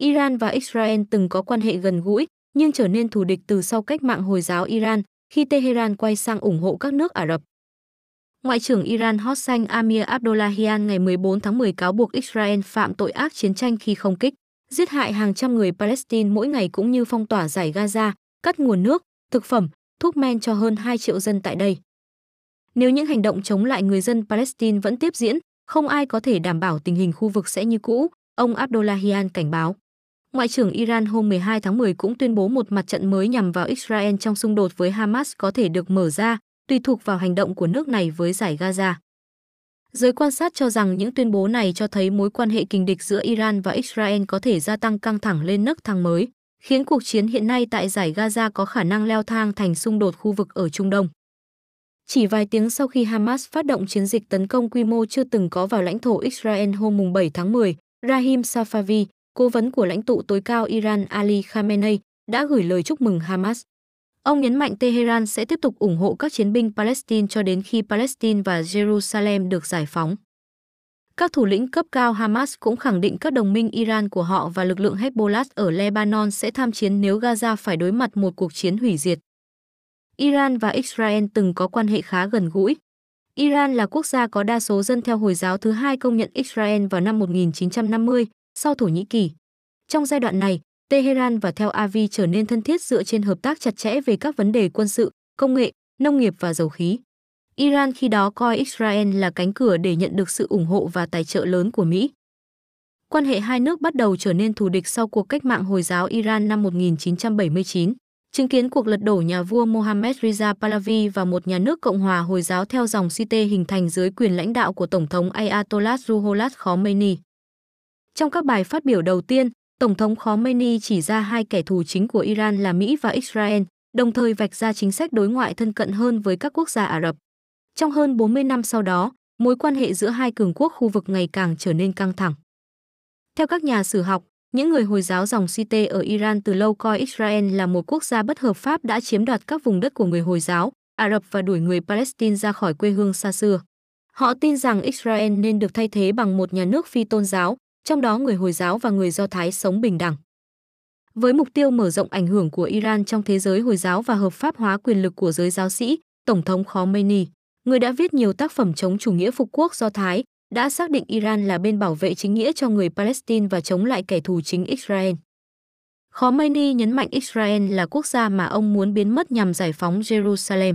Iran và Israel từng có quan hệ gần gũi, nhưng trở nên thù địch từ sau cách mạng Hồi giáo Iran, khi Tehran quay sang ủng hộ các nước Ả Rập. Ngoại trưởng Iran Hossein Amir Abdullahian ngày 14 tháng 10 cáo buộc Israel phạm tội ác chiến tranh khi không kích, giết hại hàng trăm người Palestine mỗi ngày cũng như phong tỏa giải Gaza, cắt nguồn nước, thực phẩm, thuốc men cho hơn 2 triệu dân tại đây. Nếu những hành động chống lại người dân Palestine vẫn tiếp diễn, không ai có thể đảm bảo tình hình khu vực sẽ như cũ, ông Abdullahian cảnh báo. Ngoại trưởng Iran hôm 12 tháng 10 cũng tuyên bố một mặt trận mới nhằm vào Israel trong xung đột với Hamas có thể được mở ra, tùy thuộc vào hành động của nước này với giải Gaza. Giới quan sát cho rằng những tuyên bố này cho thấy mối quan hệ kình địch giữa Iran và Israel có thể gia tăng căng thẳng lên nấc thang mới, khiến cuộc chiến hiện nay tại giải Gaza có khả năng leo thang thành xung đột khu vực ở Trung Đông. Chỉ vài tiếng sau khi Hamas phát động chiến dịch tấn công quy mô chưa từng có vào lãnh thổ Israel hôm 7 tháng 10, Rahim Safavi, cố vấn của lãnh tụ tối cao Iran Ali Khamenei, đã gửi lời chúc mừng Hamas. Ông nhấn mạnh Tehran sẽ tiếp tục ủng hộ các chiến binh Palestine cho đến khi Palestine và Jerusalem được giải phóng. Các thủ lĩnh cấp cao Hamas cũng khẳng định các đồng minh Iran của họ và lực lượng Hezbollah ở Lebanon sẽ tham chiến nếu Gaza phải đối mặt một cuộc chiến hủy diệt. Iran và Israel từng có quan hệ khá gần gũi. Iran là quốc gia có đa số dân theo Hồi giáo thứ hai công nhận Israel vào năm 1950, sau Thổ Nhĩ Kỳ. Trong giai đoạn này, Tehran và Tel Aviv trở nên thân thiết dựa trên hợp tác chặt chẽ về các vấn đề quân sự, công nghệ, nông nghiệp và dầu khí. Iran khi đó coi Israel là cánh cửa để nhận được sự ủng hộ và tài trợ lớn của Mỹ. Quan hệ hai nước bắt đầu trở nên thù địch sau cuộc cách mạng Hồi giáo Iran năm 1979, chứng kiến cuộc lật đổ nhà vua Mohammad Reza Pahlavi và một nhà nước Cộng hòa Hồi giáo theo dòng Shiite hình thành dưới quyền lãnh đạo của Tổng thống Ayatollah Ruhollah Khomeini. Trong các bài phát biểu đầu tiên, Tổng thống Khomeini chỉ ra hai kẻ thù chính của Iran là Mỹ và Israel, đồng thời vạch ra chính sách đối ngoại thân cận hơn với các quốc gia Ả Rập. Trong hơn 40 năm sau đó, mối quan hệ giữa hai cường quốc khu vực ngày càng trở nên căng thẳng. Theo các nhà sử học, những người Hồi giáo dòng Shiite ở Iran từ lâu coi Israel là một quốc gia bất hợp pháp đã chiếm đoạt các vùng đất của người Hồi giáo, Ả Rập và đuổi người Palestine ra khỏi quê hương xa xưa. Họ tin rằng Israel nên được thay thế bằng một nhà nước phi tôn giáo, trong đó người Hồi giáo và người Do Thái sống bình đẳng. Với mục tiêu mở rộng ảnh hưởng của Iran trong thế giới Hồi giáo và hợp pháp hóa quyền lực của giới giáo sĩ, Tổng thống Khomeini, người đã viết nhiều tác phẩm chống chủ nghĩa phục quốc Do Thái, đã xác định Iran là bên bảo vệ chính nghĩa cho người Palestine và chống lại kẻ thù chính Israel. Khomeini nhấn mạnh Israel là quốc gia mà ông muốn biến mất nhằm giải phóng Jerusalem.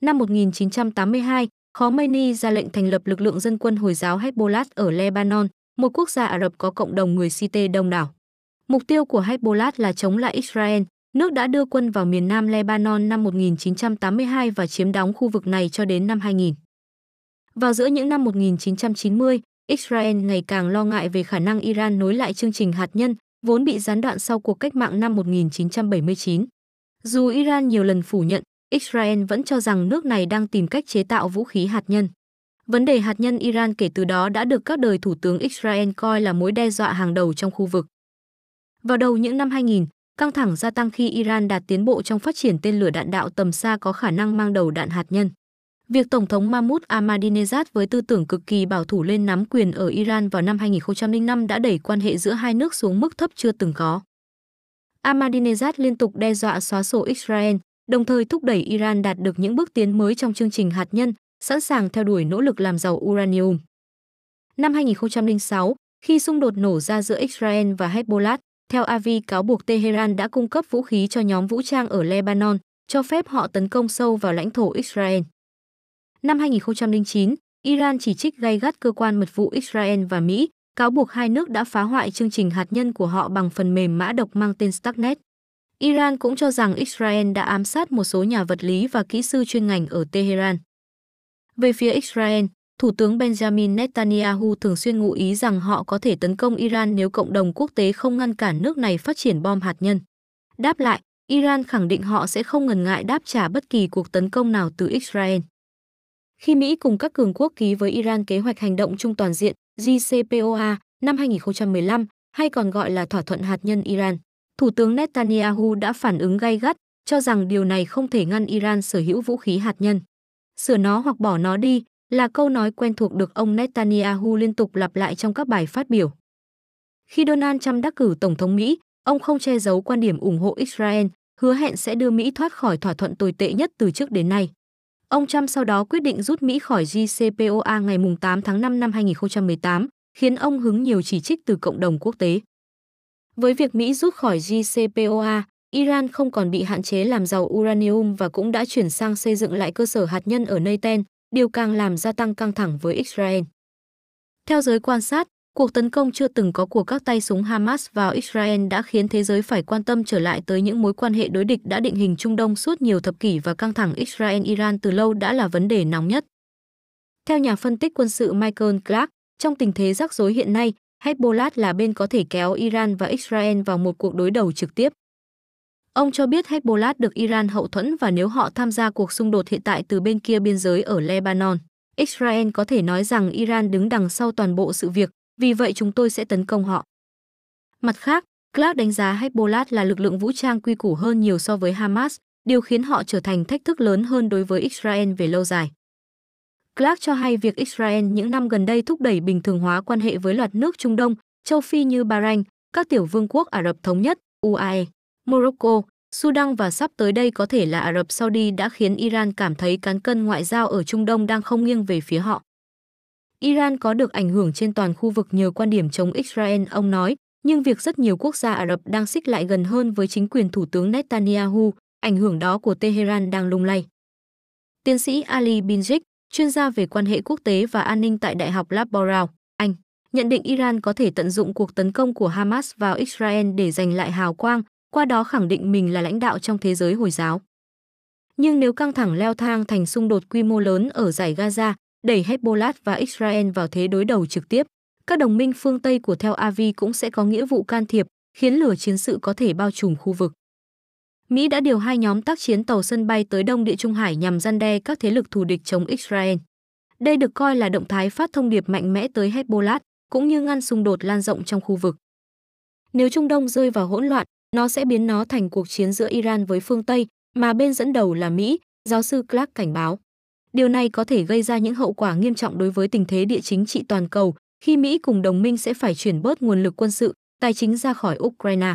Năm 1982, Khomeini ra lệnh thành lập lực lượng dân quân Hồi giáo Hezbollah ở Lebanon, một quốc gia Ả Rập có cộng đồng người Shiite đông đảo. Mục tiêu của Hezbollah là chống lại Israel. Nước đã đưa quân vào miền nam Lebanon năm 1982 và chiếm đóng khu vực này cho đến năm 2000. Vào giữa những năm 1990, Israel ngày càng lo ngại về khả năng Iran nối lại chương trình hạt nhân, vốn bị gián đoạn sau cuộc cách mạng năm 1979. Dù Iran nhiều lần phủ nhận, Israel vẫn cho rằng nước này đang tìm cách chế tạo vũ khí hạt nhân. Vấn đề hạt nhân Iran kể từ đó đã được các đời thủ tướng Israel coi là mối đe dọa hàng đầu trong khu vực. Vào đầu những năm 2000, căng thẳng gia tăng khi Iran đạt tiến bộ trong phát triển tên lửa đạn đạo tầm xa có khả năng mang đầu đạn hạt nhân. Việc Tổng thống Mahmoud Ahmadinejad với tư tưởng cực kỳ bảo thủ lên nắm quyền ở Iran vào năm 2005 đã đẩy quan hệ giữa hai nước xuống mức thấp chưa từng có. Ahmadinejad liên tục đe dọa xóa sổ Israel, đồng thời thúc đẩy Iran đạt được những bước tiến mới trong chương trình hạt nhân, sẵn sàng theo đuổi nỗ lực làm giàu uranium. Năm 2006, khi xung đột nổ ra giữa Israel và Hezbollah, theo Avi cáo buộc Tehran đã cung cấp vũ khí cho nhóm vũ trang ở Lebanon, cho phép họ tấn công sâu vào lãnh thổ Israel. Năm 2009, Iran chỉ trích gay gắt cơ quan mật vụ Israel và Mỹ, cáo buộc hai nước đã phá hoại chương trình hạt nhân của họ bằng phần mềm mã độc mang tên Stuxnet. Iran cũng cho rằng Israel đã ám sát một số nhà vật lý và kỹ sư chuyên ngành ở Tehran. Về phía Israel, Thủ tướng Benjamin Netanyahu thường xuyên ngụ ý rằng họ có thể tấn công Iran nếu cộng đồng quốc tế không ngăn cản nước này phát triển bom hạt nhân. Đáp lại, Iran khẳng định họ sẽ không ngần ngại đáp trả bất kỳ cuộc tấn công nào từ Israel. Khi Mỹ cùng các cường quốc ký với Iran kế hoạch hành động chung toàn diện JCPOA năm 2015, hay còn gọi là thỏa thuận hạt nhân Iran, Thủ tướng Netanyahu đã phản ứng gay gắt, cho rằng điều này không thể ngăn Iran sở hữu vũ khí hạt nhân. Sửa nó hoặc bỏ nó đi là câu nói quen thuộc được ông Netanyahu liên tục lặp lại trong các bài phát biểu. Khi Donald Trump đắc cử Tổng thống Mỹ, ông không che giấu quan điểm ủng hộ Israel, hứa hẹn sẽ đưa Mỹ thoát khỏi thỏa thuận tồi tệ nhất từ trước đến nay. Ông Trump sau đó quyết định rút Mỹ khỏi JCPOA ngày 8 tháng 5 năm 2018, khiến ông hứng nhiều chỉ trích từ cộng đồng quốc tế. Với việc Mỹ rút khỏi JCPOA, Iran không còn bị hạn chế làm giàu uranium và cũng đã chuyển sang xây dựng lại cơ sở hạt nhân ở Nayten, điều càng làm gia tăng căng thẳng với Israel. Theo giới quan sát, cuộc tấn công chưa từng có của các tay súng Hamas vào Israel đã khiến thế giới phải quan tâm trở lại tới những mối quan hệ đối địch đã định hình Trung Đông suốt nhiều thập kỷ và căng thẳng Israel-Iran từ lâu đã là vấn đề nóng nhất. Theo nhà phân tích quân sự Michael Clark, trong tình thế rắc rối hiện nay, Hezbollah là bên có thể kéo Iran và Israel vào một cuộc đối đầu trực tiếp. Ông cho biết Hezbollah được Iran hậu thuẫn và nếu họ tham gia cuộc xung đột hiện tại từ bên kia biên giới ở Lebanon, Israel có thể nói rằng Iran đứng đằng sau toàn bộ sự việc, vì vậy chúng tôi sẽ tấn công họ. Mặt khác, Clark đánh giá Hezbollah là lực lượng vũ trang quy củ hơn nhiều so với Hamas, điều khiến họ trở thành thách thức lớn hơn đối với Israel về lâu dài. Clark cho hay việc Israel những năm gần đây thúc đẩy bình thường hóa quan hệ với loạt nước Trung Đông, châu Phi như Bahrain, các tiểu vương quốc Ả Rập Thống Nhất, UAE, Morocco, Sudan và sắp tới đây có thể là Ả Rập Saudi đã khiến Iran cảm thấy cán cân ngoại giao ở Trung Đông đang không nghiêng về phía họ. Iran có được ảnh hưởng trên toàn khu vực nhờ quan điểm chống Israel, ông nói, nhưng việc rất nhiều quốc gia Ả Rập đang xích lại gần hơn với chính quyền Thủ tướng Netanyahu, ảnh hưởng đó của Tehran đang lung lay. Tiến sĩ Ali Binjik, chuyên gia về quan hệ quốc tế và an ninh tại Đại học Loughborough, Anh, nhận định Iran có thể tận dụng cuộc tấn công của Hamas vào Israel để giành lại hào quang, qua đó khẳng định mình là lãnh đạo trong thế giới Hồi giáo. Nhưng nếu căng thẳng leo thang thành xung đột quy mô lớn ở giải Gaza, đẩy Hezbollah và Israel vào thế đối đầu trực tiếp, các đồng minh phương Tây của Tel Aviv cũng sẽ có nghĩa vụ can thiệp, khiến lửa chiến sự có thể bao trùm khu vực. Mỹ đã điều hai nhóm tác chiến tàu sân bay tới Đông Địa Trung Hải nhằm gian đe các thế lực thù địch chống Israel. Đây được coi là động thái phát thông điệp mạnh mẽ tới Hezbollah, cũng như ngăn xung đột lan rộng trong khu vực. Nếu Trung Đông rơi vào hỗn loạn, nó sẽ biến nó thành cuộc chiến giữa Iran với phương Tây, mà bên dẫn đầu là Mỹ, giáo sư Clark cảnh báo. Điều này có thể gây ra những hậu quả nghiêm trọng đối với tình thế địa chính trị toàn cầu, khi Mỹ cùng đồng minh sẽ phải chuyển bớt nguồn lực quân sự, tài chính ra khỏi Ukraine.